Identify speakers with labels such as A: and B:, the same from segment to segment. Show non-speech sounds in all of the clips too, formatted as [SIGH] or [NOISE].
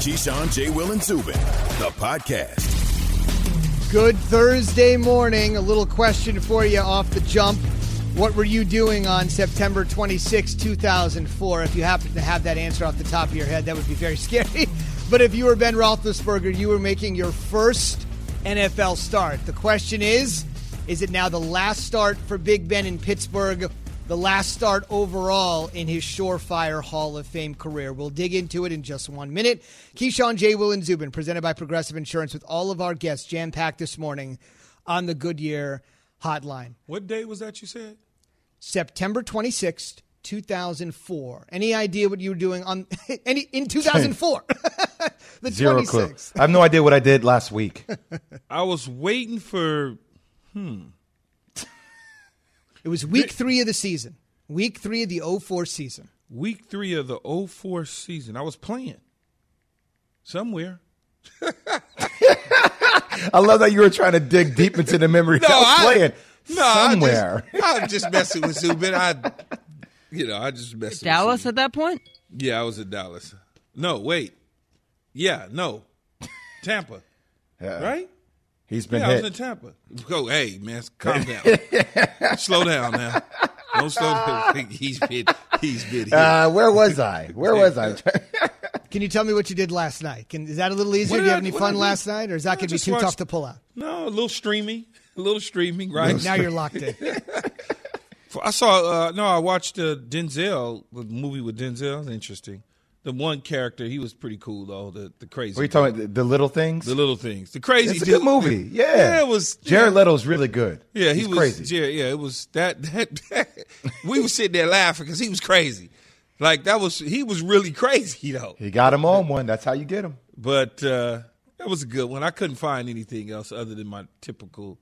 A: Keyshawn, J. Will, and Zubin, the podcast.
B: Good Thursday morning. A little question for you off the jump. What were you doing on September 26, 2004? If you happen to have that answer off the top of your head, that would be very [LAUGHS] scary. But if you were Ben Roethlisberger, you were making your first NFL start. The question is is it now the last start for Big Ben in Pittsburgh? The last start overall in his surefire Hall of Fame career. We'll dig into it in just one minute. Keyshawn J. Will and Zubin, presented by Progressive Insurance, with all of our guests jam packed this morning on the Goodyear Hotline.
C: What day was that you said?
B: September 26th, 2004. Any idea what you were doing on [LAUGHS] any in [LAUGHS] 2004? [LAUGHS] the
D: Zero
B: 26th.
D: clue. I have no idea what I did last week.
C: I was waiting for hmm.
B: It was week 3 of the season. Week 3 of the 04 season.
C: week three of the 04 season. I was playing somewhere. [LAUGHS]
D: I love that you were trying to dig deep into the memory. No, I was playing somewhere.
C: I just, I'm just messing with Zubin. I, you know, I just messing
E: Dallas at that point?
C: Yeah, I was at Dallas. No, wait. Yeah, no. Tampa,
D: Yeah.
C: right?
D: He's been
C: yeah, I was in. Tampa. Go, hey, man, calm down. [LAUGHS] slow down now. Don't slow down. [LAUGHS] He's been, he's been hit.
D: Uh, where was I? Where was I? [LAUGHS]
B: Can you tell me what you did last night? Can, is that a little easier?
C: What
B: Did
C: did
B: you have any
C: what
B: fun
C: did I
B: last night, or is that going to be too
C: watched-
B: tough to pull out?
C: no, a little streaming. A little streaming, right?
B: Now you're locked in.
C: I saw. Uh, no, I watched uh, Denzel, the movie with Denzel. Interesting. The one character, he was pretty cool though. The the crazy.
D: Are you talking about? The, the little things?
C: The little things. The crazy.
D: it's a
C: dude.
D: good movie. [LAUGHS] Yeah.
C: Yeah, it was.
D: Jared Leto's really good.
C: Yeah, he
D: He's
C: was
D: crazy.
C: Yeah, yeah, it was that. [LAUGHS] that we were sitting there laughing because he was crazy. Like that was he was really crazy [LAUGHS] though.
D: He got him on one. That's how you get him.
C: But uh, that was a good one. I couldn't find anything else other than my typical,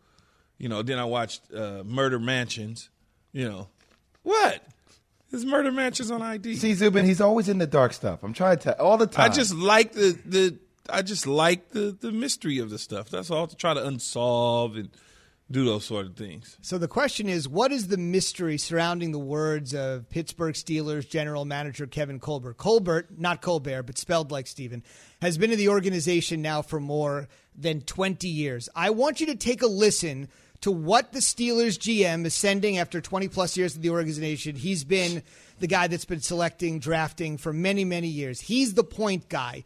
C: you know. Then I watched uh, Murder Mansions. You know, what? There's Murder Mansions on ID.
D: See, Zubin, he's always in the dark stuff. I'm trying to tell all the time.
C: I just like the the I just like the the mystery of the stuff. That's all to try to unsolve and do those sort of things.
B: So the question is, what is the mystery surrounding the words of Pittsburgh Steelers general manager Kevin Colbert? Colbert, not Colbert, but spelled like Steven, has been in the organization now for more than 20 years. I want you to take a listen to what the Steelers GM is sending after 20 plus years of the organization. He's been the guy that's been selecting, drafting for many, many years. He's the point guy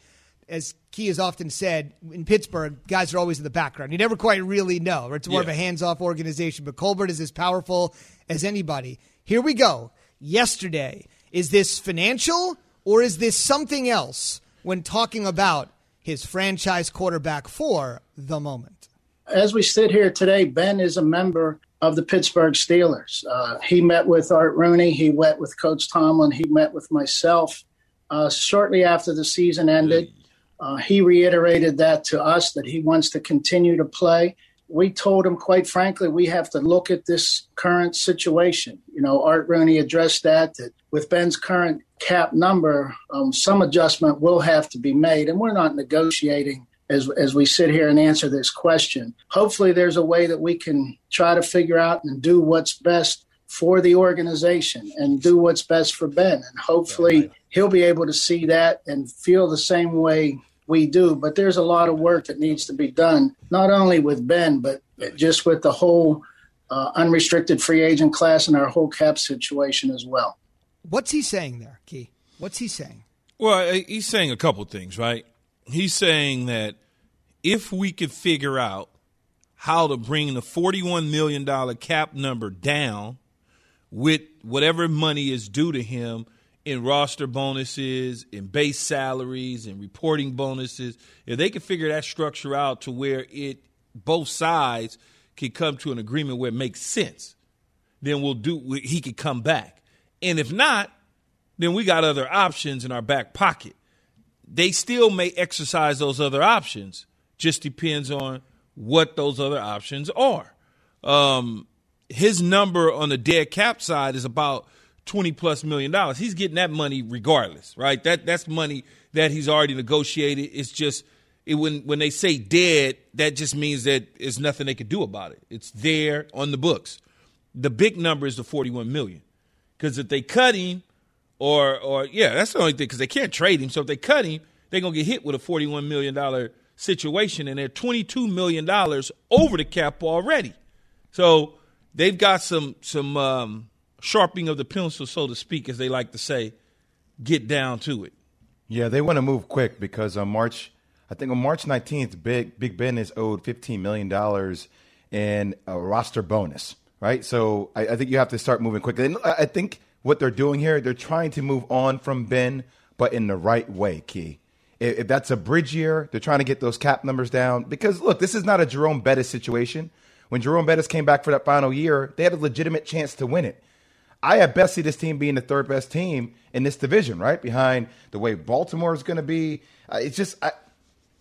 B: as Key has often said, in Pittsburgh, guys are always in the background. You never quite really know. It's more of a hands off organization, but Colbert is as powerful as anybody. Here we go. Yesterday, is this financial or is this something else when talking about his franchise quarterback for the moment?
F: As we sit here today, Ben is a member of the Pittsburgh Steelers. Uh, he met with Art Rooney. He met with Coach Tomlin. He met with myself uh, shortly after the season ended. Uh, he reiterated that to us that he wants to continue to play. We told him, quite frankly, we have to look at this current situation. You know, Art Rooney addressed that, that with Ben's current cap number, um, some adjustment will have to be made. And we're not negotiating as, as we sit here and answer this question. Hopefully, there's a way that we can try to figure out and do what's best for the organization and do what's best for Ben. And hopefully, he'll be able to see that and feel the same way we do. But there's a lot of work that needs to be done, not only with Ben, but just with the whole uh, unrestricted free agent class and our whole cap situation as well.
B: What's he saying there, Key? What's he saying?
C: Well, uh, he's saying a couple things, right? He's saying that if we could figure out how to bring the $41 million cap number down with whatever money is due to him in roster bonuses, in base salaries, and reporting bonuses, if they could figure that structure out to where it both sides could come to an agreement where it makes sense, then we'll do. He could come back, and if not, then we got other options in our back pocket. They still may exercise those other options. Just depends on what those other options are. Um, his number on the dead cap side is about twenty plus million dollars. He's getting that money regardless, right? That that's money that he's already negotiated. It's just it, when when they say dead, that just means that there's nothing they can do about it. It's there on the books. The big number is the forty one million, because if they cut him, or or yeah, that's the only thing because they can't trade him. So if they cut him, they're to get hit with a $41 million situation, and they're $22 million over the cap already. So they've got some some um, sharpening of the pencil, so to speak, as they like to say, get down to it.
D: Yeah, they want to move quick because on March, I think on March 19th, Big Big Ben is owed $15 million in a roster bonus, right? So I, I think you have to start moving quickly. I think what they're doing here, they're trying to move on from Ben, but in the right way, Key. If, if that's a bridge year, they're trying to get those cap numbers down. Because look, this is not a Jerome Bettis situation. When Jerome Bettis came back for that final year, they had a legitimate chance to win it. I at best see this team being the third best team in this division, right behind the way Baltimore is going to be. Uh, it's just I,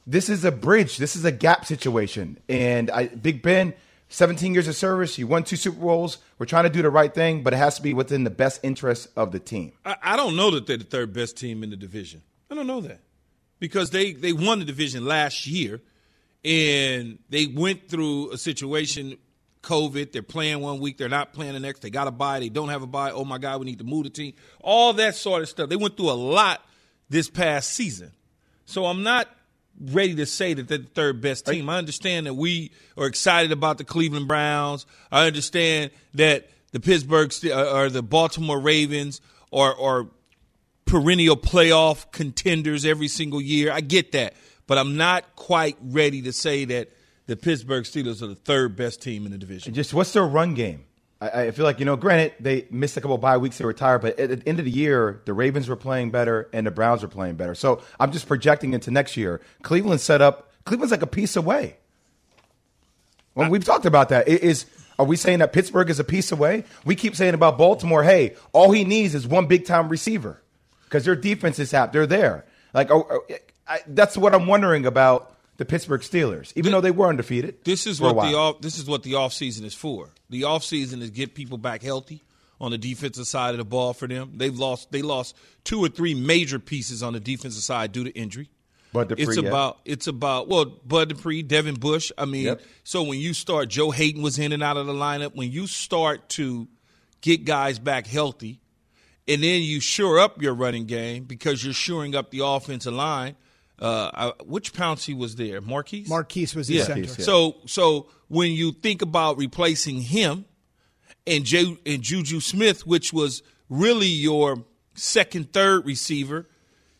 D: this is a bridge. This is a gap situation, and I, Big Ben 17 years of service. You won two Super Bowls. We're trying to do the right thing, but it has to be within the best interest of the team.
C: I, I don't know that they're the third best team in the division. I don't know that because they, they won the division last year and they went through a situation COVID. They're playing one week, they're not playing the next. They got a buy, they don't have a buy. Oh my God, we need to move the team. All that sort of stuff. They went through a lot this past season. So I'm not ready to say that they're the third best team. I understand that we are excited about the Cleveland Browns. I understand that the Pittsburgh uh, or the Baltimore Ravens are, are perennial playoff contenders every single year. I get that. But I'm not quite ready to say that the Pittsburgh Steelers are the third best team in the division.
D: Just what's their run game? I, I feel like, you know, granted, they missed a couple bye weeks, they retired, but at the end of the year, the Ravens were playing better and the Browns were playing better. So I'm just projecting into next year. Cleveland set up, Cleveland's like a piece away. Well, we've talked about that. It is are we saying that Pittsburgh is a piece away? We keep saying about Baltimore, hey, all he needs is one big time receiver because their defense is out. They're there. Like, oh, oh, I, that's what I'm wondering about the Pittsburgh Steelers, even though they were undefeated.
C: This is what the off, this is what the offseason is for. The offseason is get people back healthy on the defensive side of the ball for them. They've lost they lost two or three major pieces on the defensive side due to injury.
D: Dupree,
C: it's about
D: yeah.
C: it's about well Bud Dupree, Devin Bush. I mean, yep. so when you start, Joe Haden was in and out of the lineup. When you start to get guys back healthy, and then you shore up your running game because you're shoring up the offensive line uh, which Pouncey was there? Maurkice.
B: Maurkice was the yeah. center. Yeah.
C: So so when you think about replacing him and J- and Juju Smith, which was really your second, third receiver,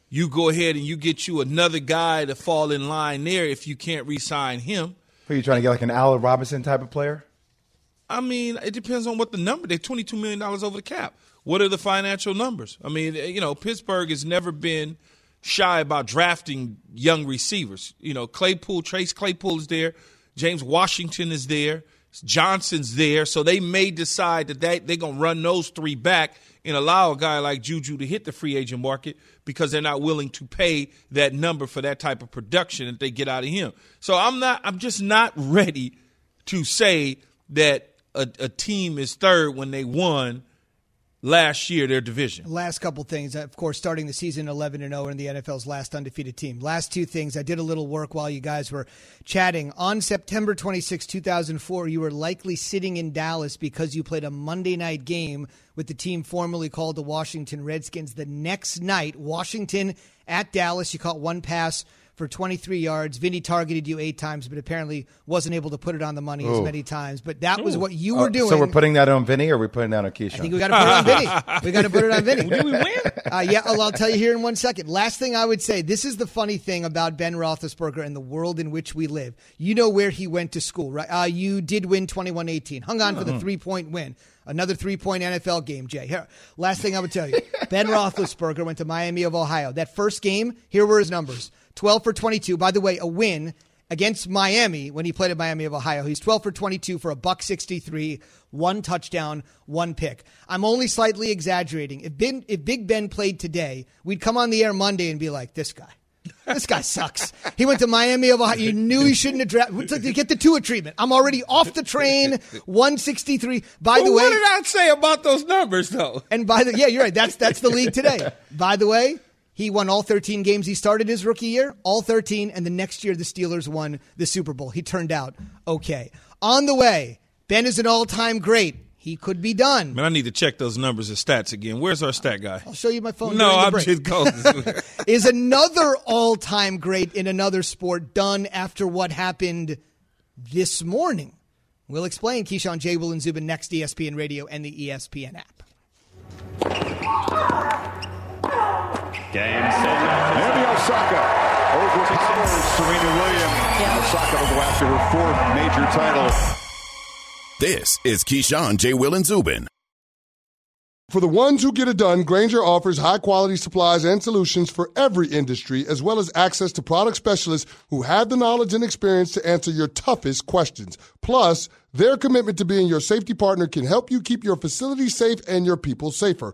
C: you go ahead and you get you another guy to fall in line there if you can't re-sign him.
D: Are you trying to get like an Allen Robinson type of player?
C: I mean, it depends on what the number. They're twenty two million dollars over the cap. What are the financial numbers? I mean, you know, Pittsburgh has never been shy about drafting young receivers. You know, Claypool, Chase Claypool is there, James Washington is there, Johnson's there. So they may decide that they, they're going to run those three back and allow a guy like Juju to hit the free agent market because they're not willing to pay that number for that type of production that they get out of him. So I'm not, I'm just not ready to say that a, a team is third when they won last year their division.
B: Last couple things, of course, starting the season 11 and 0 in the NFL's last undefeated team. Last two things, I did a little work while you guys were chatting. On September 26, 2004, you were likely sitting in Dallas because you played a Monday night game with the team formerly called the Washington Redskins. The next night, Washington at Dallas, you caught one pass for 23 yards. Vinny targeted you eight times, but apparently wasn't able to put it on the money Ooh. as many times. But that Ooh. was what you were doing.
D: So we're putting that on Vinny, or we're putting that on Keyshawn? I
B: think we got to put it on Vinny. We got to put it on Vinny. [LAUGHS]
C: Did we win?
B: Uh, yeah, I'll, I'll tell you here in one second. Last thing I would say: this is the funny thing about Ben Roethlisberger and the world in which we live. You know where he went to school, right? Uh, you did win 21-18. Hung on for the mm-hmm. three point win. Another three point NFL game, Jay. Here, last thing I would tell you Ben [LAUGHS] Roethlisberger went to Miami of Ohio. That first game, here were his numbers 12 for 22. By the way, a win against Miami when he played at Miami of Ohio. He's 12 for 22 for a buck 63, one touchdown, one pick. I'm only slightly exaggerating. If ben, if Big Ben played today, we'd come on the air Monday and be like, this guy. This guy sucks. He went to Miami of Ohio. You knew he shouldn't have drafted. To get the Tua treatment. I'm already off the train. 163. By well, the way,
C: what did I say about those numbers, though?
B: And by the yeah, you're right. That's that's the league today. By the way, he won all 13 games he started his rookie year, all 13, and the next year the Steelers won the Super Bowl. He turned out okay. On the way, Ben is an all time great. he could be done.
C: Man, I need to check those numbers and stats again. Where's our stat guy?
B: I'll show you my phone.
C: No, I'm just going. [LAUGHS]
B: Is another all-time great in another sport done after what happened this morning? We'll explain. Keyshawn J. Will and Zubin next ESPN Radio and the ESPN app.
E: Game set. Naomi Osaka overpowers Serena Williams. Osaka will go after her fourth major title.
A: This is Keyshawn, J. Will, and Zubin.
G: For the ones who get it done, Grainger offers high quality supplies and solutions for every industry, as well as access to product specialists who have the knowledge and experience to answer your toughest questions. Plus, their commitment to being your safety partner can help you keep your facility safe and your people safer.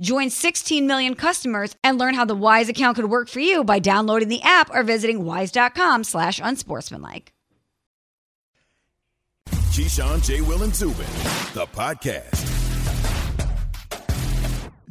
H: Join 16 million customers and learn how the Wise account could work for you by downloading the app or visiting wise.com slash unsportsmanlike.
A: Keyshawn, J. Will, and Zubin, the podcast.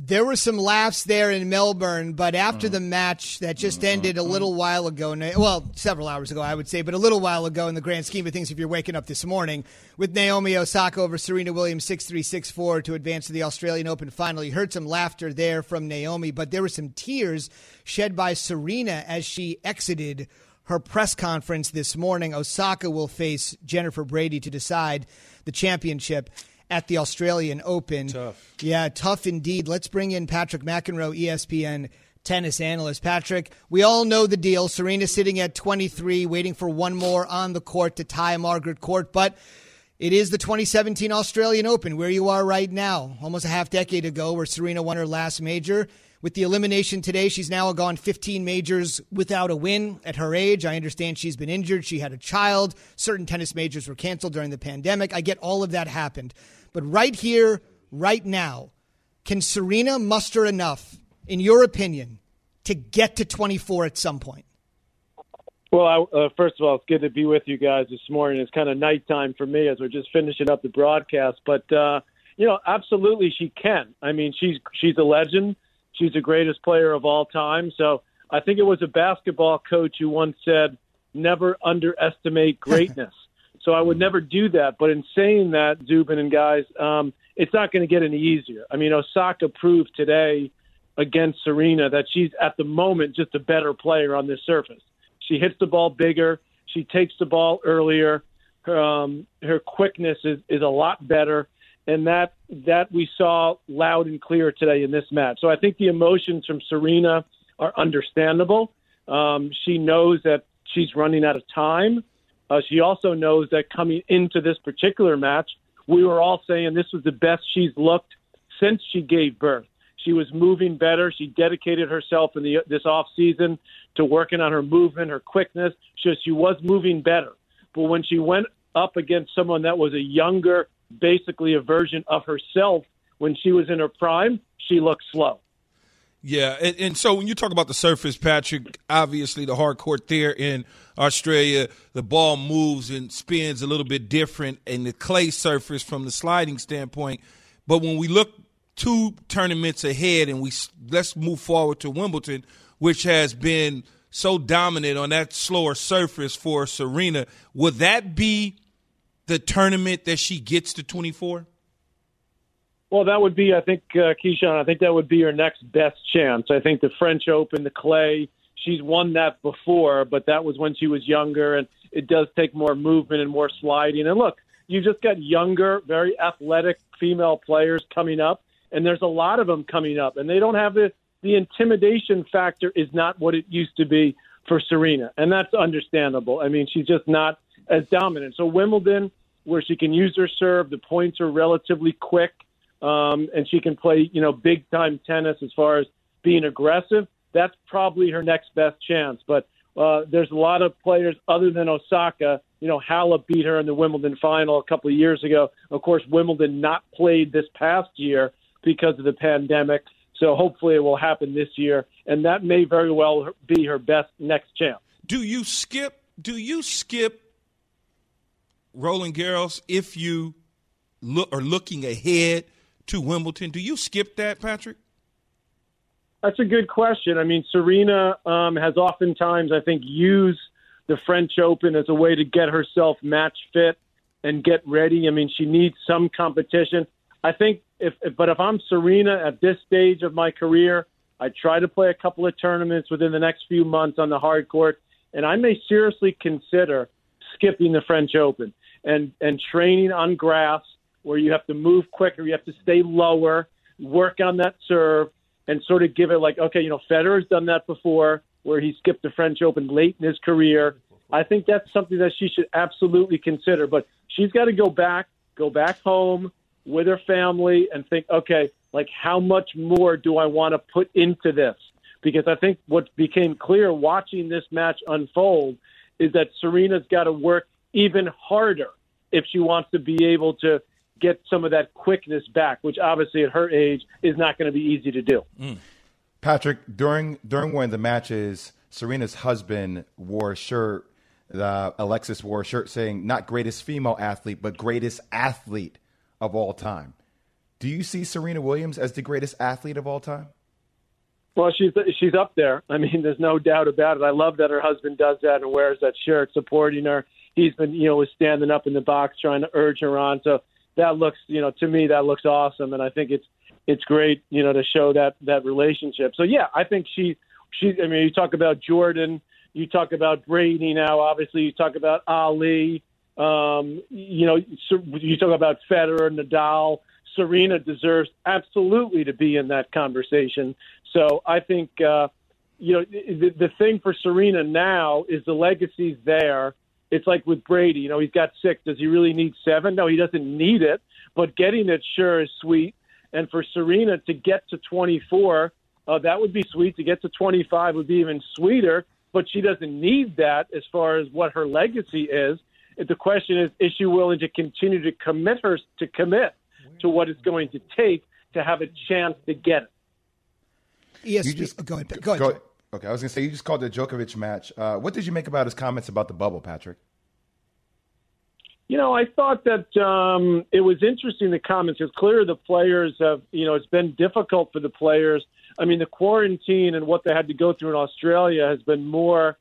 B: There were some laughs there in Melbourne, but after the match that just mm-hmm. ended a little while ago, well, several hours ago, I would say, but a little while ago in the grand scheme of things, if you're waking up this morning, with Naomi Osaka over Serena Williams 6 3 6 4 to advance to the Australian Open final. You heard some laughter there from Naomi, but there were some tears shed by Serena as she exited her press conference this morning. Osaka will face Jennifer Brady to decide the championship at the Australian Open.
C: Tough.
B: Yeah, tough indeed. Let's bring in Patrick McEnroe, ESPN tennis analyst. Patrick, we all know the deal. Serena sitting at 23, waiting for one more on the court to tie Margaret Court, but it is the 2017 Australian Open where you are right now, almost a half decade ago, where Serena won her last major. With the elimination today, she's now gone 15 majors without a win at her age. I understand she's been injured. She had a child. Certain tennis majors were canceled during the pandemic. I get all of that happened. But right here, right now, can Serena muster enough, in your opinion, to get to 24 at some point?
I: Well, I, uh, first of all, it's good to be with you guys this morning. It's kind of nighttime for me as we're just finishing up the broadcast. But uh, you know, absolutely, she can. I mean, she's she's a legend. She's the greatest player of all time. So I think it was a basketball coach who once said, "Never underestimate [LAUGHS] greatness." so I would never do that. But in saying that, Zubin and guys, um, it's not going to get any easier. I mean, Osaka proved today against Serena that she's at the moment just a better player on this surface. She hits the ball bigger. She takes the ball earlier. Her, um, her quickness is, is a lot better, and that that we saw loud and clear today in this match. So I think the emotions from Serena are understandable. Um, she knows that she's running out of time. Uh, she also knows that coming into this particular match, we were all saying this was the best she's looked since she gave birth. She was moving better. She dedicated herself in the this off season to working on her movement, her quickness. So she was moving better. But when she went up against someone that was a younger, basically a version of herself when she was in her prime, she looked slow.
C: Yeah, and, and, so when you talk about the surface, Patrick, obviously the hard court there in Australia, the ball moves and spins a little bit different, and the clay surface from the sliding standpoint. But when we look two tournaments ahead, and we let's move forward to Wimbledon, which has been so dominant on that slower surface for Serena, would that be the tournament that she gets to twenty four?
I: Well, that would be, I think, uh, Keyshawn, I think that would be her next best chance. I think the French Open, the clay, she's won that before, but that was when she was younger, and it does take more movement and more sliding. And look, you've just got younger, very athletic female players coming up, and there's a lot of them coming up, and they don't have the the intimidation factor is not what it used to be for Serena, and that's understandable. I mean, she's just not as dominant. So Wimbledon, where she can use her serve, the points are relatively quick um, and she can play, you know, big time tennis as far as being aggressive. That's probably her next best chance. But uh, there's a lot of players other than Osaka. You know, Halep beat her in the Wimbledon final a couple of years ago. Of course, Wimbledon not played this past year because of the pandemic. So hopefully it will happen this year, and that may very well be her best next chance.
C: Do you skip? Do you skip Roland Garros if you look are looking ahead to Wimbledon? Do you skip that, Patrick?
I: That's a good question. I mean, Serena um, has oftentimes, I think, used the French Open as a way to get herself match fit and get ready. I mean, she needs some competition. I think if, if but if I'm Serena at this stage of my career, I try to play a couple of tournaments within the next few months on the hard court, and I may seriously consider skipping the French Open and and training on grass where you have to move quicker, you have to stay lower, work on that serve, and sort of give it like, okay, you know, Federer's done that before, where he skipped the French Open late in his career. I think that's something that she should absolutely consider. But she's got to go back, go back home with her family, and think, okay, like how much more do I want to put into this? Because I think what became clear watching this match unfold is that Serena's got to work even harder if she wants to be able to get some of that quickness back, which obviously at her age is not going to be easy to do.
D: Mm. Patrick, during during one of the matches, Serena's husband wore a shirt. Uh, Alexis wore a shirt saying "not greatest female athlete, but greatest athlete of all time." Do you see Serena Williams as the greatest athlete of all time?
I: Well, she's she's up there. I mean, there's no doubt about it. I love that her husband does that and wears that shirt, supporting her. He's been, you know, was standing up in the box trying to urge her on. So that looks, you know, to me that looks awesome, and I think it's it's great, you know, to show that that relationship. So yeah, I think she she. I mean, you talk about Jordan, you talk about Brady now. Obviously, you talk about Ali. Um, you know, you talk about Federer, Nadal. Serena deserves absolutely to be in that conversation. So I think, uh, you know, the, the thing for Serena now is the legacy's there it's like with Brady, you know, he's got six. Does he really need seven? No, he doesn't need it, but getting it sure is sweet. And for Serena to get to 24, uh, that would be sweet. To get to 25 would be even sweeter, but she doesn't need that as far as what her legacy is. The question is, is she willing to continue to commit her to commit to what it's going to take to have a chance to get it?
B: Yes, you just, go ahead. Go ahead. Go,
D: Okay, I was going to say you just called the Djokovic match. Uh, what did you make about his comments about the bubble, Patrick?
I: You know, I thought that um, it was interesting the comments. It's clear the players have, you know, it's been difficult for the players. I mean, the quarantine and what they had to go through in Australia has been more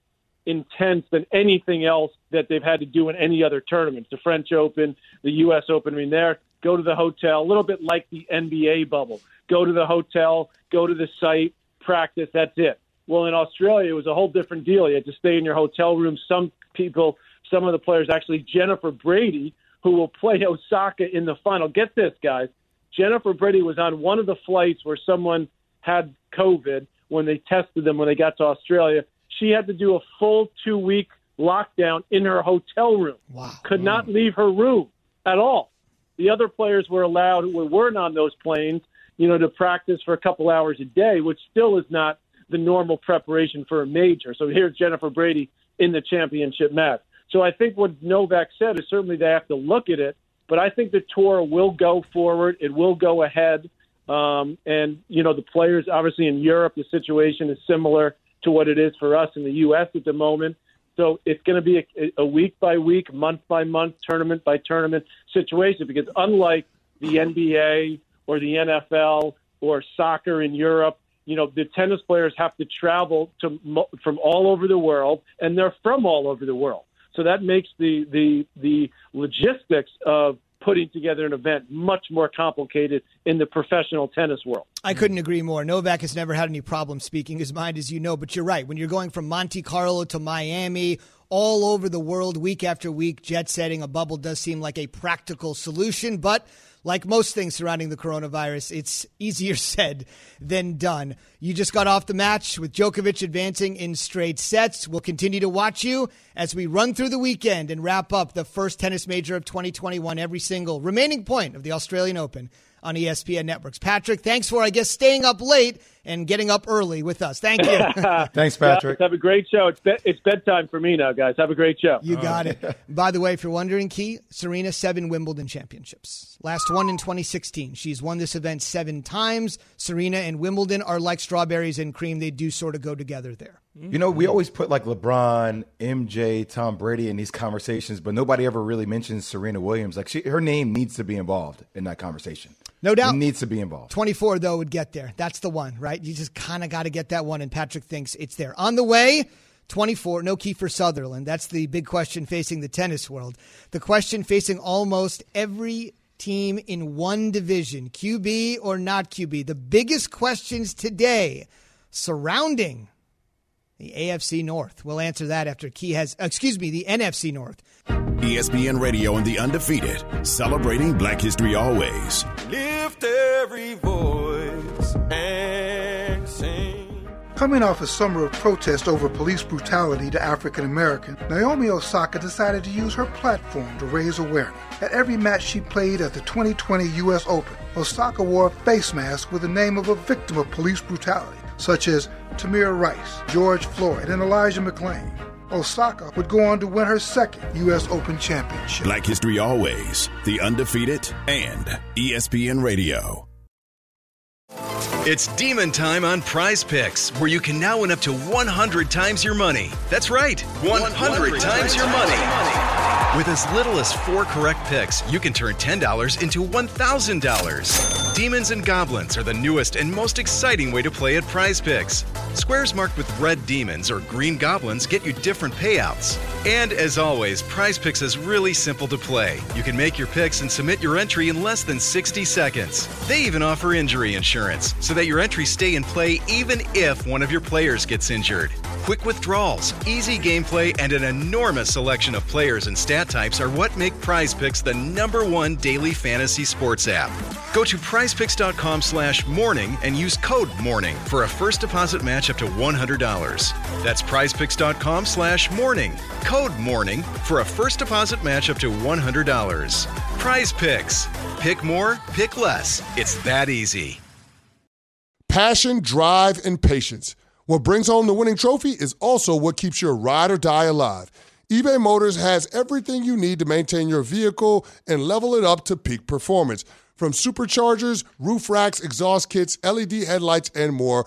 I: intense than anything else that they've had to do in any other tournaments. The French Open, the U.S. Open. I mean, there, go to the hotel, a little bit like the NBA bubble. Go to the hotel, go to the site, practice. That's it. Well, in Australia, it was a whole different deal. You had to stay in your hotel room. Some people, some of the players, actually, Jennifer Brady, who will play [LAUGHS] Osaka in the final. Get this, guys. Jennifer Brady was on one of the flights where someone had COVID when they tested them when they got to Australia. She had to do a full two week lockdown in her hotel room.
B: Wow.
I: Could not mm. leave her room at all. The other players were allowed who weren't on those planes, you know, to practice for a couple hours a day, which still is not the normal preparation for a major. So here's Jennifer Brady in the championship match. So I think what Novak said is certainly they have to look at it, but I think the tour will go forward. It will go ahead. Um, and, you know, the players, obviously in Europe, the situation is similar to what it is for us in the U.S. at the moment. So it's going to be a, a week by week, month by month, tournament by tournament situation because unlike the NBA or the NFL or soccer in Europe, you know the tennis players have to travel to from all over the world and they're from all over the world so that makes the the the logistics of putting together an event much more complicated in the professional tennis world.
B: I couldn't agree more. Novak has never had any problem speaking his mind, as you know, but you're right. When you're going from Monte Carlo to Miami, all over the world, week after week, jet setting a bubble does seem like a practical solution, but like most things surrounding the coronavirus, it's easier [LAUGHS] said than done. You just got off the match with Djokovic advancing in straight sets. We'll continue to watch you as we run through the weekend and wrap up the first tennis major of 2021, every single remaining point of the Australian Open on ESPN networks. Patrick, thanks for, I guess, staying up late and getting up early with us. Thank you. [LAUGHS]
D: Thanks, Patrick.
I: Have a great show. It's, be- it's bedtime for me now, guys. Have a great show.
B: You got oh, it. By the way, if you're wondering, Key, Serena, seven Wimbledon championships. Last one in 2016. She's won this event seven times. Serena and Wimbledon are like strawberries and cream. They do sort of go together there.
D: You know, we always put like LeBron, MJ, Tom Brady in these conversations, but nobody ever really mentions Serena Williams. Like, she, her name needs to be involved in that conversation.
B: No doubt.
D: It needs to be involved.
B: 24, though, would get there. That's the one, right? You just kind of got to get that one, and Patrick thinks it's there. On the way, 24, no Kiefer Sutherland. That's the big question facing the tennis world. The question facing almost every team in one division QB or not QB. The biggest questions today surrounding the AFC North. We'll answer that after Key has, excuse me, the NFC North.
A: ESPN Radio and the Undefeated, celebrating Black History always.
J: Lift every voice and sing.
K: Coming off a summer of protest over police brutality to African Americans, Naomi Osaka decided to use her platform to raise awareness. At every match she played at the 2020 U.S. Open, Osaka wore a face mask with the name of a victim of police brutality, such as Tamir Rice, George Floyd, and Elijah McClain. Osaka would go on to win her second U.S. Open championship.
A: Black History always, the Undefeated, and ESPN Radio.
L: It's demon time on prize picks, where you can now win up to 100 times your money. That's right, 100, times your money. With as little as four correct picks, you can turn $10 into $1,000. Demons and Goblins are the newest and most exciting way to play at prize picks. Squares marked with red demons or green goblins get you different payouts. And as always, prize picks is really simple to play. You can make your picks and submit your entry in less than 60 seconds. They even offer injury insurance so that your entries stay in play even if one of your players gets injured. Quick withdrawals, easy gameplay, and an enormous selection of players and stat types are what make Prize Picks the number one daily fantasy sports app. Go to prizepicks.com slash morning and use code morning for a first deposit match up to $100. That's prizepicks.com slash morning. Code morning for a first deposit match up to $100. Prize Picks. Pick more, pick less. It's that easy.
G: Passion, drive, and patience. What brings home the winning trophy is also what keeps your ride or die alive. eBay Motors has everything you need to maintain your vehicle and level it up to peak performance. From superchargers, roof racks, exhaust kits, LED headlights, and more,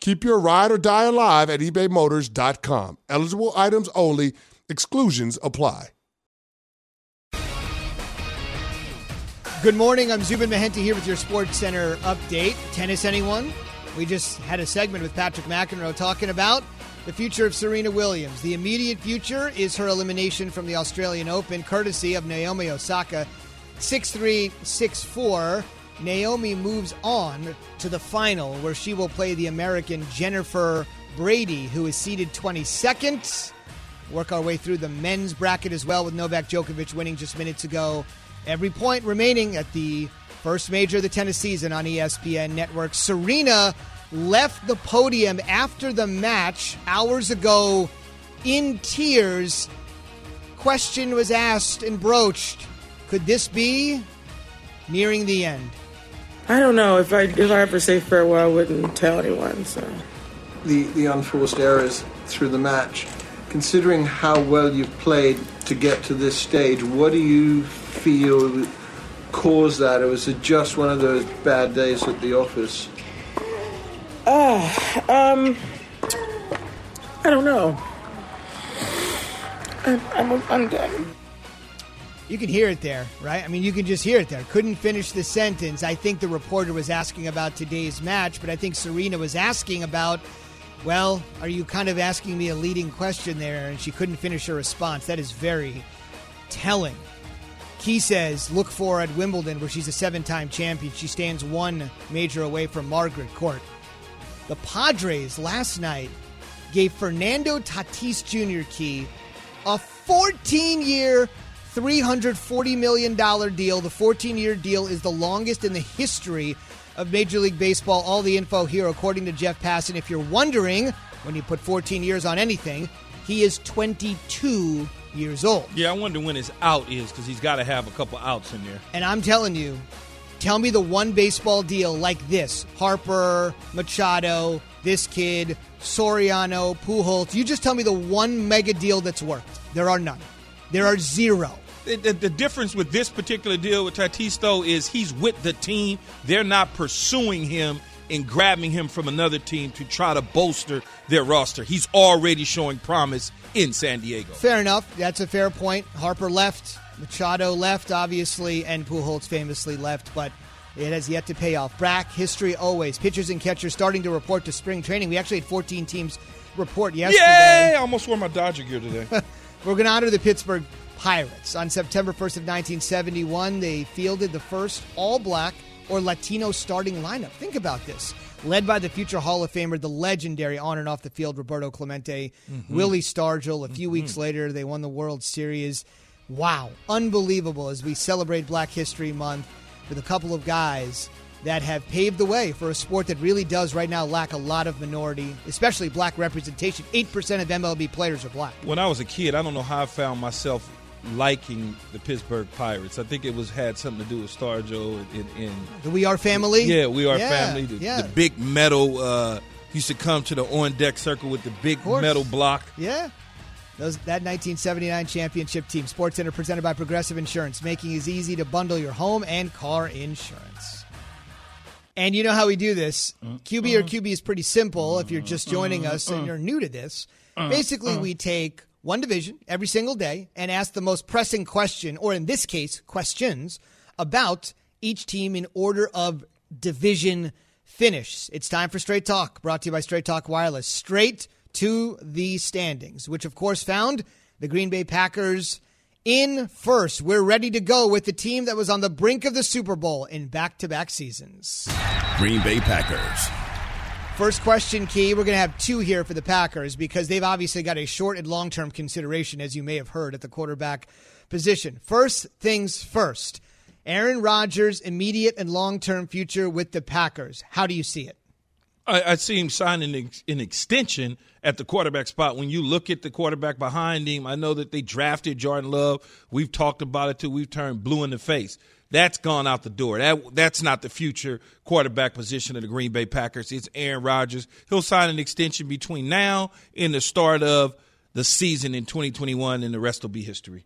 G: Keep your ride or die alive at ebaymotors.com. Eligible items only, exclusions apply.
B: Good morning. I'm Zubin Mehenti here with your Sports Center update. Tennis, anyone? We just had a segment with Patrick McEnroe talking about the future of Serena Williams. The immediate future is her elimination from the Australian Open, courtesy of Naomi Osaka. 6 3, 6 4. Naomi moves on to the final, where she will play the American Jennifer Brady, who is seeded 22nd. Work our way through the men's bracket as well, with Novak Djokovic winning just minutes ago. Every point remaining at the first major of the tennis season on ESPN Network. Serena left the podium after the match hours ago in tears. Question was asked and broached Could this be nearing the end?
M: I don't know if I if I ever say farewell, I wouldn't tell anyone. So
N: the the unforced errors through the match. Considering how well you've played to get to this stage, what do you feel caused that, or was it just one of those bad days at the office?
M: uh, um, I don't know. I'm I'm, I'm done.
B: You can hear it there, right? I mean, you can just hear it there. Couldn't finish the sentence. I think the reporter was asking about today's match, but I think Serena was asking about, well, are you kind of asking me a leading question there? And she couldn't finish her response. That is very telling. Key says, look for at Wimbledon, where she's a seven time champion. She stands one major away from Margaret Court. The Padres last night gave Fernando Tatis Jr. Key a 14 year, $340 million deal. The 14 year deal is the longest in the history of Major League Baseball. All the info here, according to Jeff Passan. If you're wondering when you put 14 years on anything, he is 22 years old.
C: Yeah, I wonder when his out is because he's got to have a couple outs in there.
B: And I'm telling you, tell me the one baseball deal like this Harper, Machado, this kid, Soriano, Pujols. You just tell me the one mega deal that's worked. There are none. There are zero.
C: The, the, the difference with this particular deal with Tatis, though, is he's with the team. They're not pursuing him and grabbing him from another team to try to bolster their roster. He's already showing promise in San Diego.
B: Fair enough. That's a fair point. Harper left, Machado left, obviously, and Pujols famously left, but it has yet to pay off. Brack, history always. Pitchers and catchers starting to report to spring training. We actually had 14 teams report yesterday.
C: Yay! I almost wore my Dodger gear today. [LAUGHS]
B: We're going to honor the Pittsburgh Pirates. On September 1st of 1971, they fielded the first all-black or Latino starting lineup. Think about this. Led by the future Hall of Famer, the legendary on and off the field Roberto Clemente,
C: Mm-hmm.
B: Willie Stargell. A few weeks later, they won the World Series. Wow, unbelievable as we celebrate Black History Month with a couple of guys that have paved the way for a sport that really does right now lack a lot of minority, especially black representation. 8% of MLB players are black.
C: when I was a kid, I don't know how I found myself liking the Pittsburgh Pirates. I think it was had something to do with Stargell and, and
B: The We Are Family?
C: Yeah, we are
B: Yeah,
C: family. The,
B: yeah.
C: the big metal uh, used to come to the on deck circle with the big metal block.
B: Yeah. Those, that 1979 championship team. Sports Center presented by Progressive Insurance, making it easy to bundle your home and car insurance. And you know how we do this. QB or QB is pretty simple if you're just joining us and you're new to this. Basically, we take one division every single day and ask the most pressing question, or in this case, questions about each team in order of division finish. It's time for Straight Talk, brought to you by Straight Talk Wireless. Straight to the standings, which of course found the Green Bay Packers in first. We're ready to go with the team that was on the brink of the Super Bowl in back to back seasons.
A: Green Bay Packers.
B: First question, Key. We're going to have two here for the Packers because they've obviously got a short and long term consideration, as you may have heard, at the quarterback position. First things first Aaron Rodgers' immediate and long term future with the Packers. How do you see it?
C: I, I see him signing an, ex- an extension at the quarterback spot. When you look at the quarterback behind him, I know that they drafted Jordan Love. We've talked about it too. We've turned blue in the face. That's gone out the door. That that's not the future quarterback position of the Green Bay Packers. It's Aaron Rodgers. He'll sign an extension between now and the start of the season in 2021, and the rest will be history.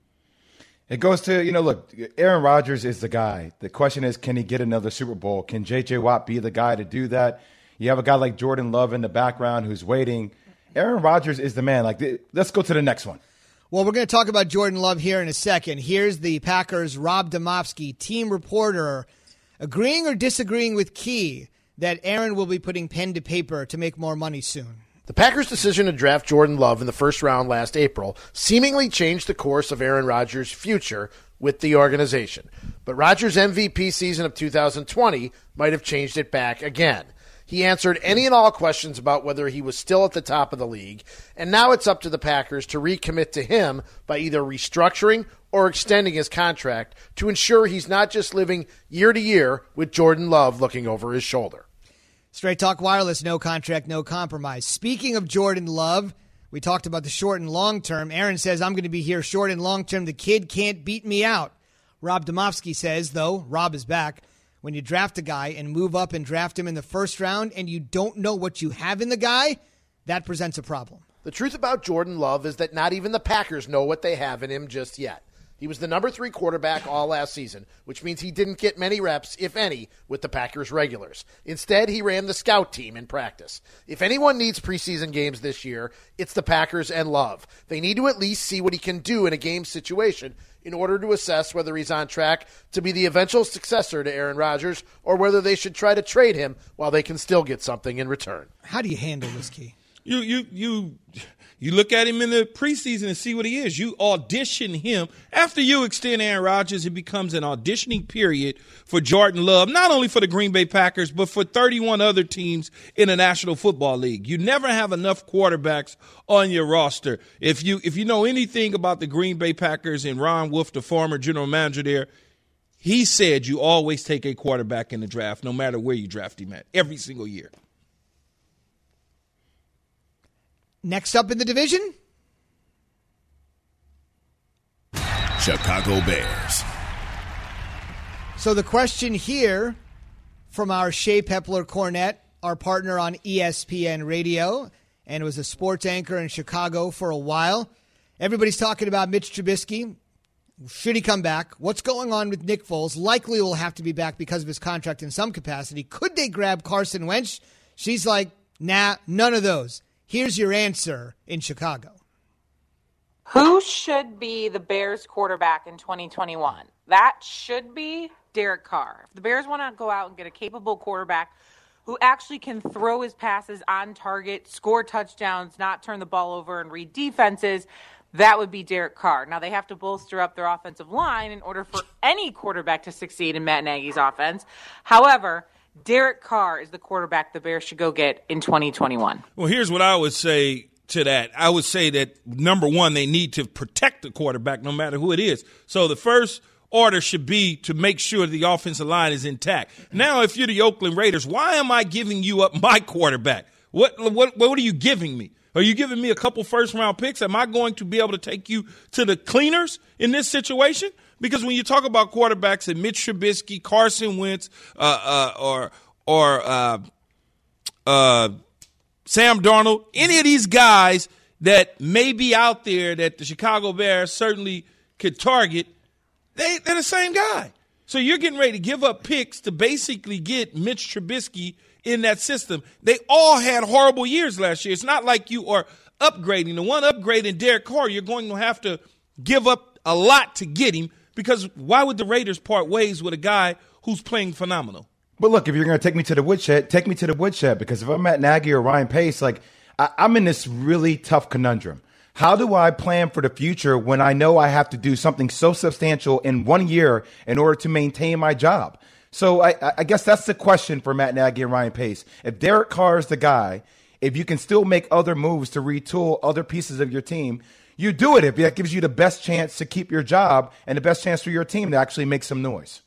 D: It goes to, you know, look, Aaron Rodgers is the guy. The question is, can he get another Super Bowl? Can J.J. Watt be the guy to do that? You have a guy like Jordan Love in the background who's waiting. Aaron Rodgers is the man. Like, let's go to the next one.
B: Well, we're going to talk about Jordan Love here in a second. Here's the Packers' Rob Demovsky, team reporter, agreeing or disagreeing with Key that Aaron will be putting pen to paper to make more money soon.
O: The Packers' decision to draft Jordan Love in the first round last April seemingly changed the course of Aaron Rodgers' future with the organization. But Rodgers' MVP season of 2020 might have changed it back again. He answered any and all questions about whether he was still at the top of the league, and now it's up to the Packers to recommit to him by either restructuring or extending his contract to ensure he's not just living year to year with Jordan Love looking over his shoulder.
B: Straight Talk Wireless, no contract, no compromise. Speaking of Jordan Love, we talked about the short and long term. Aaron says, I'm going to be here short and long term. The kid can't beat me out. Rob Demovsky says, though, Rob is back. When you draft a guy and move up and draft him in the first round and you don't know what you have in the guy, that presents a problem.
O: The truth about Jordan Love is that not even the Packers know what they have in him just yet. He was the number three quarterback all last season, which means he didn't get many reps, if any, with the Packers regulars. Instead, he ran the scout team in practice. If anyone needs preseason games this year, it's the Packers and Love. They need to at least see what he can do in a game situation in order to assess whether he's on track to be the eventual successor to Aaron Rodgers or whether they should try to trade him while they can still get something in return.
B: How do you handle this key?
C: You you you You look at him in the preseason and see what he is. You audition him. After you extend Aaron Rodgers, it becomes an auditioning period for Jordan Love, not only for the Green Bay Packers, but for 31 other teams in the National Football League. You never have enough quarterbacks on your roster. If you if you know anything about the Green Bay Packers and Ron Wolf, the former general manager there, he said you always take a quarterback in the draft, no matter where you draft him at, every single year.
B: Next up in the division,
A: Chicago Bears.
B: So the question here from our Shae Peppler Cornette, our partner on ESPN Radio, and was a sports anchor in Chicago for a while. Everybody's talking about Mitch Trubisky. Should he come back? What's going on with Nick Foles? Likely will have to be back because of his contract in some capacity. Could they grab Carson Wentz? She's like, nah, none of those. Here's your answer in Chicago.
P: Who should be the Bears quarterback in 2021? That should be Derek Carr. If the Bears want to go out and get a capable quarterback who actually can throw his passes on target, score touchdowns, not turn the ball over, and read defenses, that would be Derek Carr. Now, they have to bolster up their offensive line in order for any quarterback to succeed in Matt Nagy's offense. However, Derek Carr is the quarterback the Bears should go get in 2021.
C: Well, here's what I would say to that. I would say that number one, they need to protect the quarterback no matter who it is. So the first order should be to make sure the offensive line is intact. Now, if you're the Oakland Raiders, why am I giving you up my quarterback? What what what are you giving me? Are you giving me a couple first round picks? Am I going to be able to take you to the cleaners in this situation? Because when you talk about quarterbacks and Mitch Trubisky, Carson Wentz, uh, uh, or or uh, uh, Sam Darnold, any of these guys that may be out there that the Chicago Bears certainly could target, they, they're the same guy. So you're getting ready to give up picks to basically get Mitch Trubisky in that system. They all had horrible years last year. It's not like you are upgrading. The one upgrade in Derek Carr, you're going to have to give up a lot to get him because why would the Raiders part ways with a guy who's playing phenomenal?
D: But look, if you're going to take me to the woodshed, take me to the woodshed because if I'm at Nagy or Ryan Pace, like I, I'm in this really tough conundrum. How do I plan for the future when I know I have to do something so substantial in one year in order to maintain my job? So I, I guess that's the question for Matt Nagy and Ryan Pace. If Derek Carr is the guy, if you can still make other moves to retool other pieces of your team, you do it if that gives you the best chance to keep your job and the best chance for your team to actually make some noise.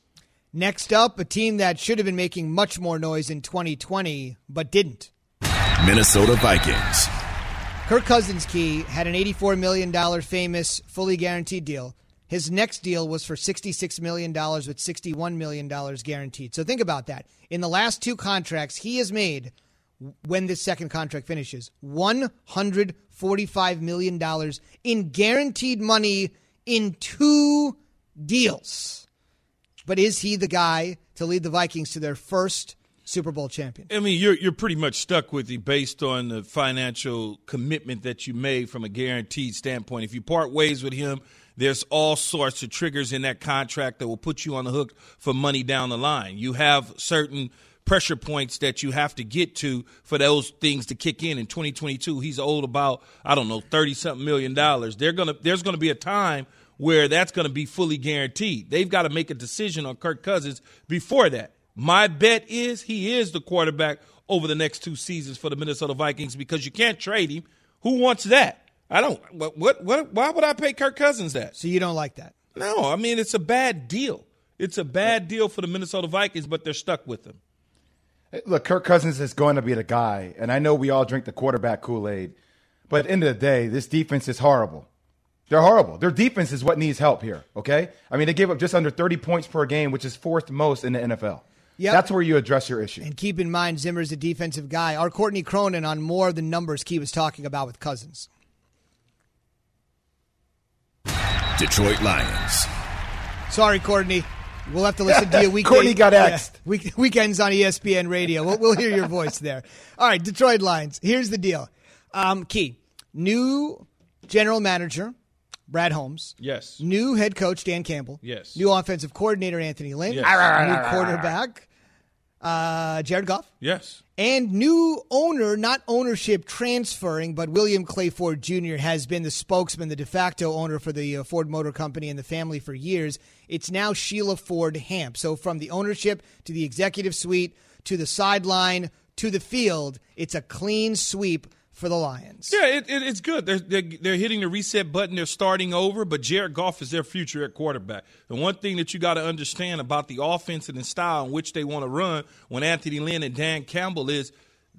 B: Next up, a team that should have been making much more noise in 2020, but didn't.
A: Minnesota Vikings.
B: Kirk Cousins Key had an $84 million famous fully guaranteed deal. His next deal was for $66 million with $61 million guaranteed. So think about that. In the last two contracts, he has made, when this second contract finishes, $145 million in guaranteed money in two deals. But is he the guy to lead the Vikings to their first Super Bowl champion?
C: I mean, you're you're pretty much stuck with it based on the financial commitment that you made from a guaranteed standpoint. If you part ways with him, there's all sorts of triggers in that contract that will put you on the hook for money down the line. You have certain pressure points that you have to get to for those things to kick in. In 2022, he's owed about I don't know thirty something million dollars. They're gonna there's gonna be a time where that's going to be fully guaranteed. They've got to make a decision on Kirk Cousins before that. My bet is he is the quarterback over the next two seasons for the Minnesota Vikings because you can't trade him. Who wants that? I don't. What? What? what why would I pay Kirk Cousins that?
B: So you don't like that?
C: No, I mean it's a bad deal. It's a bad deal for the Minnesota Vikings, but they're stuck with him.
D: Look, Kirk Cousins is going to be the guy, and I know we all drink the quarterback Kool Aid, but at the end of the day, this defense is horrible. They're horrible. Their defense is what needs help here. Okay, I mean they gave up just under 30 points per game, which is fourth most in the NFL.
B: Yeah,
D: That's where you address your issue.
B: And keep in mind, Zimmer's a defensive guy. Our Courtney Cronin on more of the numbers Key was talking about with Cousins.
A: Detroit Lions.
B: Sorry, Courtney. We'll have to listen to you [LAUGHS] weekday.
D: Courtney got axed.
B: Yeah, week, weekends on ESPN Radio. We'll, we'll hear your voice there. All right, Detroit Lions. Here's the deal. Um, Key, new general manager, Brad Holmes.
C: Yes.
B: New head coach, Dan Campbell.
C: Yes.
B: New offensive coordinator, Anthony Lynn.
C: Yes.
B: New quarterback. Uh, Jared Goff.
C: Yes.
B: And new owner, not ownership transferring, but William Clay Ford Jr. has been the spokesman, the de facto owner for the uh, Ford Motor Company and the family for years. It's now Sheila Ford Hamp. So from the ownership to the executive suite to the sideline to the field, it's a clean sweep for the Lions.
C: Yeah, it, it, it's good. They're, they're, they're hitting the reset button. They're starting over, but Jared Goff is their future at quarterback. The one thing that you got to understand about the offense and the style in which they want to run when Anthony Lynn and Dan Campbell is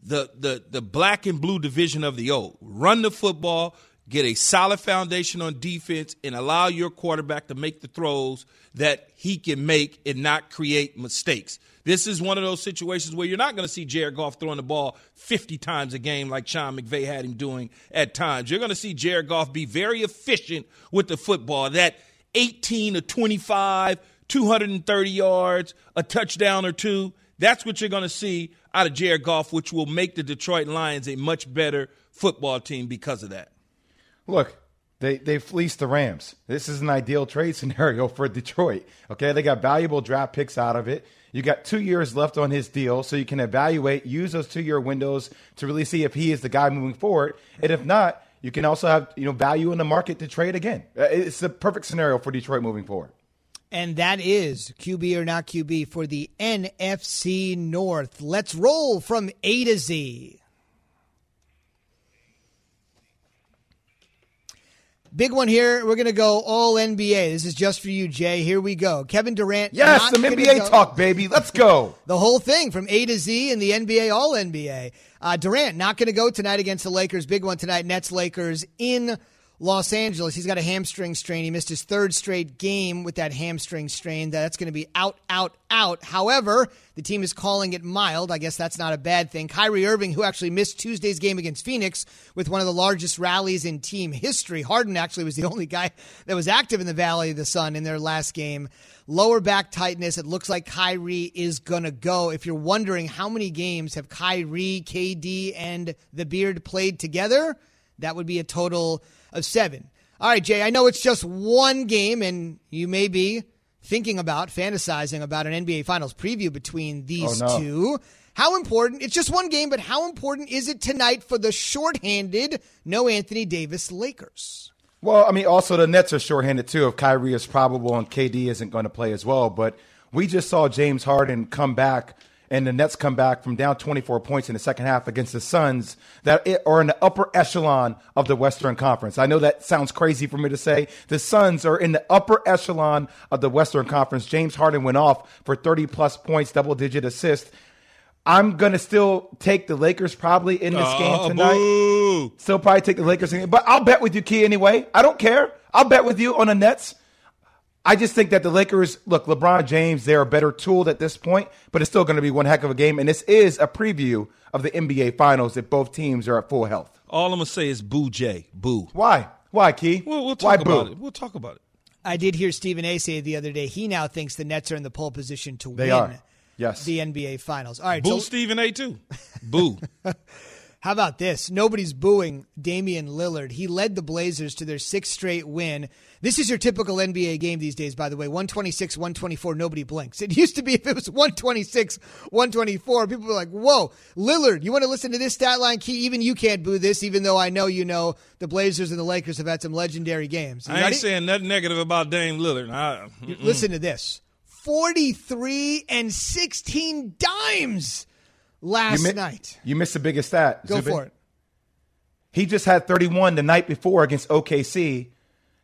C: the, the, the black and blue division of the O. Run the football, get a solid foundation on defense, and allow your quarterback to make the throws that he can make and not create mistakes. This is one of those situations where you're not going to see Jared Goff throwing the ball 50 times a game like Sean McVay had him doing at times. You're going to see Jared Goff be very efficient with the football. That 18 to 25, 230 yards, a touchdown or two. That's what you're going to see out of Jared Goff, which will make the Detroit Lions a much better football team because of that.
D: Look, they they fleeced the Rams. This is an ideal trade [LAUGHS] scenario for Detroit. Okay, they got valuable draft picks out of it. You got two years left on his deal, so you can evaluate, use those two year windows to really see if he is the guy moving forward. And if not, you can also have you know value in the market to trade again. Uh, It's the perfect scenario for Detroit moving forward.
B: And that is QB or not QB for the NFC North. Let's roll from A to Z. Big one here. We're going to go all NBA. This is just for you, Jay. Here we go. Kevin Durant.
D: Yes, some NBA
B: go-
D: talk, baby. Let's go. [LAUGHS]
B: the whole thing from A to Z in the NBA, all NBA. Uh, Durant not going to go tonight against the Lakers. Big one tonight. Nets Lakers in Los Angeles. He's got a hamstring strain. He missed his third straight game with that hamstring strain. That's going to be out, out, out. However, the team is calling it mild. I guess that's not a bad thing. Kyrie Irving, who actually missed Tuesday's game against Phoenix with one of the largest rallies in team history. Harden actually was the [LAUGHS] only guy that was active in the Valley of the Sun in their last game. Lower back tightness. It looks like Kyrie is going to go. If you're wondering how many games have Kyrie, KD, and the Beard played together, that would be a total of seven. All right, Jay, I know it's just one game, and you may be thinking about, fantasizing about an NBA Finals preview between oh, these
D: Oh, no.
B: two. How important, it's just one game, but how important is it tonight for the shorthanded, no Anthony Davis Lakers?
D: Well, I mean, also the Nets are shorthanded too. If Kyrie is probable and KD isn't going to play as well, but we just saw James Harden come back and the Nets come back from down 24 points in the second half against the Suns that it, are in the upper echelon of the Western Conference. I know that sounds crazy for me to say. The Suns are in the upper echelon of the Western Conference. James Harden went off for 30 plus points, double digit assists. I'm gonna still take the Lakers probably in this
C: Oh,
D: game tonight.
C: boo.
D: Still probably take the Lakers, in- but I'll bet with you, Key. Anyway, I don't care. I'll bet with you on the Nets. I just think that the Lakers, look, LeBron James, they're a better tool at this point, but it's still going to be one heck of a game. And this is a preview of the NBA Finals if both teams are at full health.
C: All I'm gonna say is boo, Jay, boo.
D: Why? Why, Key?
C: We'll, we'll
D: Why
C: talk
D: boo?
C: about it. We'll talk about it.
B: I did hear Stephen A say the other day he now thinks the Nets are in the pole position to
D: They
B: win
D: are. Yes.
B: the NBA Finals. All right,
C: Boo
B: so
C: Stephen A. too. Boo. [LAUGHS]
B: How about this? Nobody's booing Damian Lillard. He led the Blazers to their sixth straight win. This is your typical NBA game these days, by the way. 126, 124, nobody blinks. It [LAUGHS] used to be if it was 126, 124, people were like, whoa, Lillard, you want to listen to this stat line, Key? Even you can't boo this, even though I know you know the Blazers and the Lakers have had some legendary games. You
C: I ain't
B: ready?
C: saying nothing negative about Dame Lillard. I.
B: Listen to this 43 and 16 dimes last
D: you mi-
B: night.
D: You missed the biggest stat.
B: Go
D: Zubin.
B: for it.
D: He just had 31 the night before against OKC.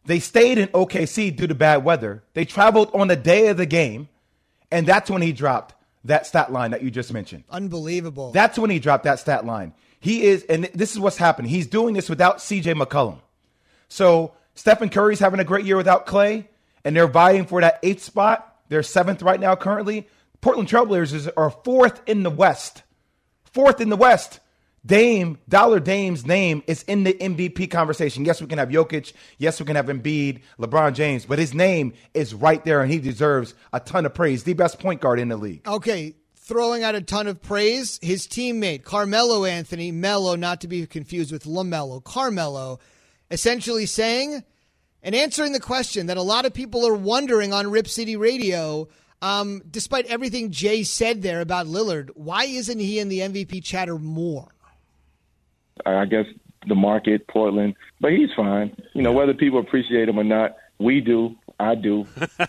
D: They stayed in OKC due to bad weather. They traveled on the day of the game, and that's when he dropped that stat line that you just mentioned.
B: Unbelievable.
D: That's when he dropped that stat line. He is, and this is what's happening. He's doing this without CJ McCollum. So Stephen Curry's having a great year without Clay, and they're vying for that eighth spot. They're seventh right now currently. Portland Trailblazers are fourth in the West. Fourth in the West. Dame, Dollar Dame's name is in the MVP conversation. Yes, we can have Jokic. Yes, we can have Embiid, LeBron James, but his name is right there and he deserves a ton of praise. The best point guard in the league.
B: Okay, throwing out a ton of praise. His teammate, Carmelo Anthony, Melo, not to be confused with LaMelo, Carmelo, essentially saying and answering the question that a lot of people are wondering on Rip City Radio Um, despite everything Jay said there about Lillard, why isn't he in the MVP chatter more?
Q: I guess the market, Portland, but he's fine. You know, whether people appreciate him or not, we do. I do.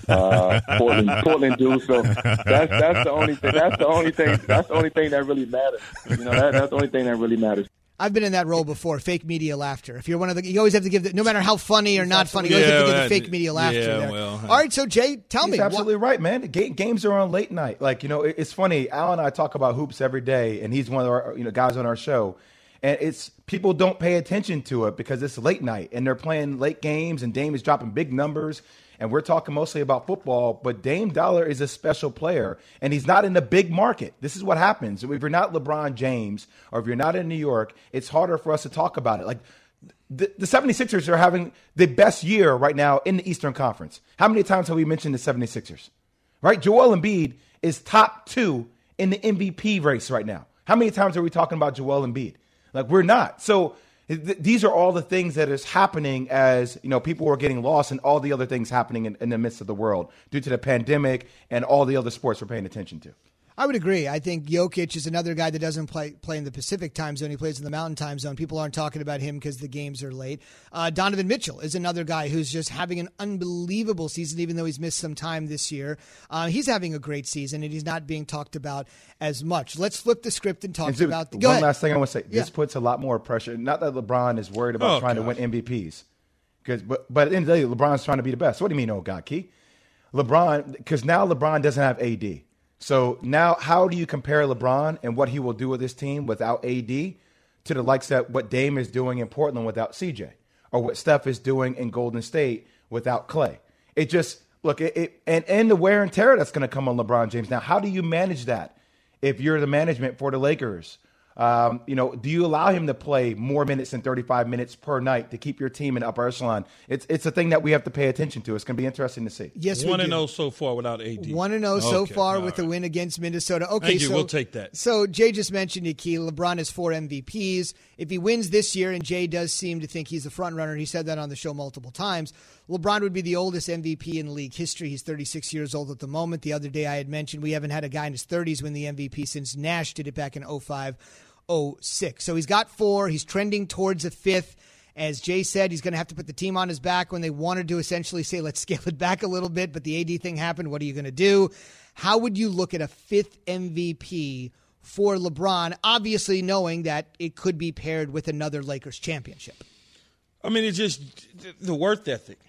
Q: Uh, [LAUGHS] Portland, Portland do. So that's that's the only thing. That's the only thing. That's the only thing that really matters. You know, that, that's the only thing that really matters.
B: I've been in that role before, fake media laughter. If you're one of the, you always have to give, the, no matter how funny or not funny, you always have to give the fake media laughter.
C: yeah,
B: there.
C: well,
B: All right, so Jay, tell
D: He's
B: me,
D: absolutely right, man. Games are on late night. Like you know, it's funny. Al and I talk about hoops every day, and he's one of our you know guys on our show. And it's people don't pay attention to it because it's late night, and they're playing late games, and Dame is dropping big numbers. And we're talking mostly about football, but Dame Dollar is a special player, and he's not in the big market. This is what happens. If you're not LeBron James, or if you're not in New York, it's harder for us to talk about it. Like the, the 76ers are having the best year right now in the Eastern Conference. How many times have we mentioned the 76ers? Right? Joel Embiid is top two in the MVP race right now. How many times are we talking about Joel Embiid? Like we're not. So th- these are all the things that is happening as you know people are getting lost and all the other things happening in, in the midst of the world due to the pandemic and all the other sports we're paying attention to.
B: I would agree. I think Jokic is another guy that doesn't play play in the Pacific time zone. He plays in the Mountain time zone. People aren't talking about him because the games are late. Uh, Donovan Mitchell is another guy who's just having an unbelievable season, even though he's missed some time this year. Uh, he's having a great season, and he's not being talked about as much. Let's flip the script and talk
D: And Zub,
B: about.
D: one
B: Go ahead.
D: last thing I want to say.
B: Yeah.
D: This puts a lot more pressure. Not that LeBron is worried about
C: Oh,
D: trying
C: gosh.
D: to win MVPs, because but but at the end of the day, LeBron's trying to be the best. What do you mean, oh God, Key? LeBron, because now LeBron doesn't have AD. So now, how do you compare LeBron and what he will do with this team without AD to the likes of what Dame is doing in Portland without CJ, or what Steph is doing in Golden State without Clay? It just look it, it and and the wear and tear that's going to come on LeBron James. Now, how do you manage that if you're the management for the Lakers? Um, you know, do you allow him to play more minutes than 35 minutes per night to keep your team in upper echelon? It's it's a thing that we have to pay attention to. It's going to be interesting to see.
B: Yes, we
C: one and
B: do.
C: zero so far without AD.
B: One and zero so
C: Okay,
B: far
C: all
B: with
C: right.
B: the win against Minnesota. Okay,
C: Thank you.
B: so
C: We'll take that.
B: So Jay just mentioned it, Key. LeBron has four MVPs. If he wins this year, and Jay does seem to think he's the front runner, and he said that on the show multiple times. LeBron would be the oldest MVP in league history. He's 36 years old at the moment. The other day I had mentioned we haven't had a guy in his 30s win the MVP since Nash did it back in 05 06. So he's got four. He's trending towards a fifth. As Jay said, he's going to have to put the team on his back when they wanted to essentially say, let's scale it back a little bit, but the AD thing happened. What are you going to do? How would you look at a fifth MVP for LeBron, obviously knowing that it could be paired with another Lakers championship?
C: I mean, it's just the worth ethic,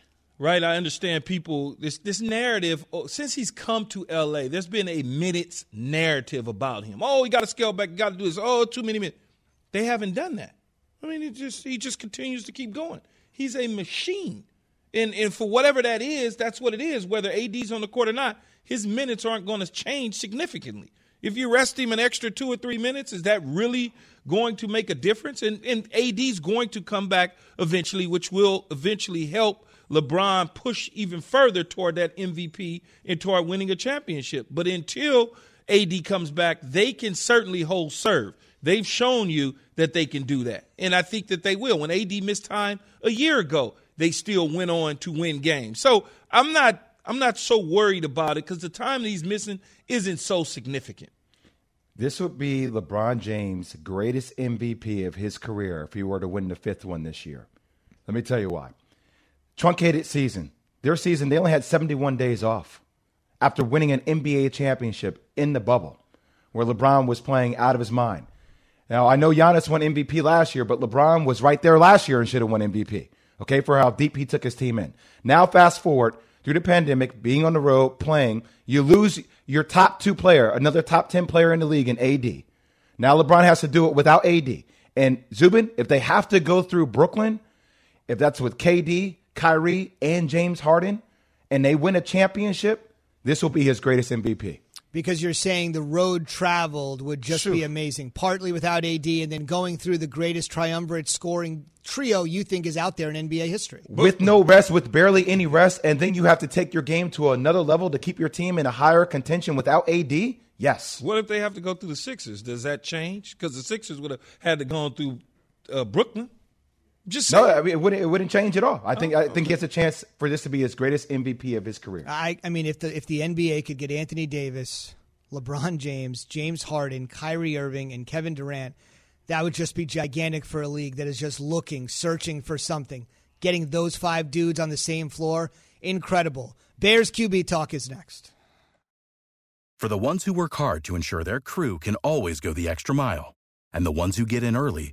C: right? I understand people this this narrative oh, since he's come to L.A. There's been a minutes narrative about him. Oh, you got to scale back. Got to do this. Oh, too many minutes. They haven't done that. I mean, it just he just continues to keep going. He's a machine, and and for whatever that is, that's what it is. Whether AD's on the court or not, his minutes aren't going to change significantly. If you rest him an extra two or three minutes, is that really going to make a difference? And and AD's going to come back eventually, which will eventually help LeBron push even further toward that MVP and toward winning a championship. But until AD comes back, they can certainly hold serve. They've shown you that they can do that. And I think that they will. When AD missed time a year ago, they still went on to win games. So I'm not I'm not so worried about it because the time he's missing isn't so significant.
D: This would be LeBron James' greatest MVP of his career if he were to win the fifth one this year. Let me tell you why. Truncated season. Their season, they only had 71 days off after winning an NBA championship in the bubble where LeBron was playing out of his mind. Now, I know Giannis won MVP last year, but LeBron was right there last year and should have won MVP, okay, for how deep he took his team in. Now, fast forward through the pandemic, being on the road, playing, you lose your top two player, another top 10 player in the league in AD. Now, LeBron has to do it without AD. And Zubin, if they have to go through Brooklyn, if that's with KD, Kyrie, and James Harden, and they win a championship, this will be his greatest MVP.
B: Because you're saying the road traveled would just be amazing, partly without AD, and then going through the greatest triumvirate scoring trio you think is out there in NBA history.
D: with no rest, with barely any rest, and then you have to take your game to another level to keep your team in a higher contention without AD? Yes.
C: What if they have to go through the Sixers? Does that change? Because the Sixers would have had to go through uh, Brooklyn. Just
D: no. I mean, it wouldn't. It wouldn't change at all. I think. I oh, think he has a chance for this to be his greatest MVP of his career.
B: I, I mean, if the if the NBA could get Anthony Davis, LeBron James, James Harden, Kyrie Irving, and Kevin Durant, that would just be gigantic for a league that is just looking, searching for something. Getting those five dudes on the same floor, incredible. Bears QB talk is next.
R: For the ones who work hard to ensure their crew can always go the extra mile, and the ones who get in early